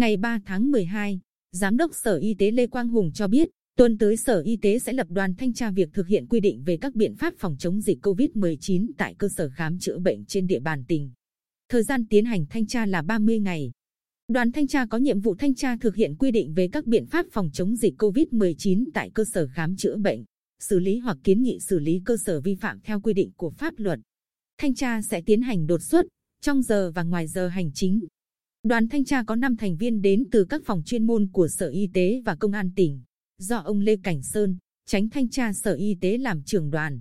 Ngày 3 tháng 12, Giám đốc Sở Y tế Lê Quang Hùng cho biết, tuần tới Sở Y tế sẽ lập đoàn thanh tra việc thực hiện quy định về các biện pháp phòng chống dịch COVID-19 tại cơ sở khám chữa bệnh trên địa bàn tỉnh. Thời gian tiến hành thanh tra là 30 ngày. Đoàn thanh tra có nhiệm vụ thanh tra thực hiện quy định về các biện pháp phòng chống dịch COVID-19 tại cơ sở khám chữa bệnh, xử lý hoặc kiến nghị xử lý cơ sở vi phạm theo quy định của pháp luật. Thanh tra sẽ tiến hành đột xuất, trong giờ và ngoài giờ hành chính. Đoàn thanh tra có 5 thành viên đến từ các phòng chuyên môn của Sở Y tế và Công an tỉnh, do ông Lê Cảnh Sơn, tránh thanh tra Sở Y tế làm trưởng đoàn.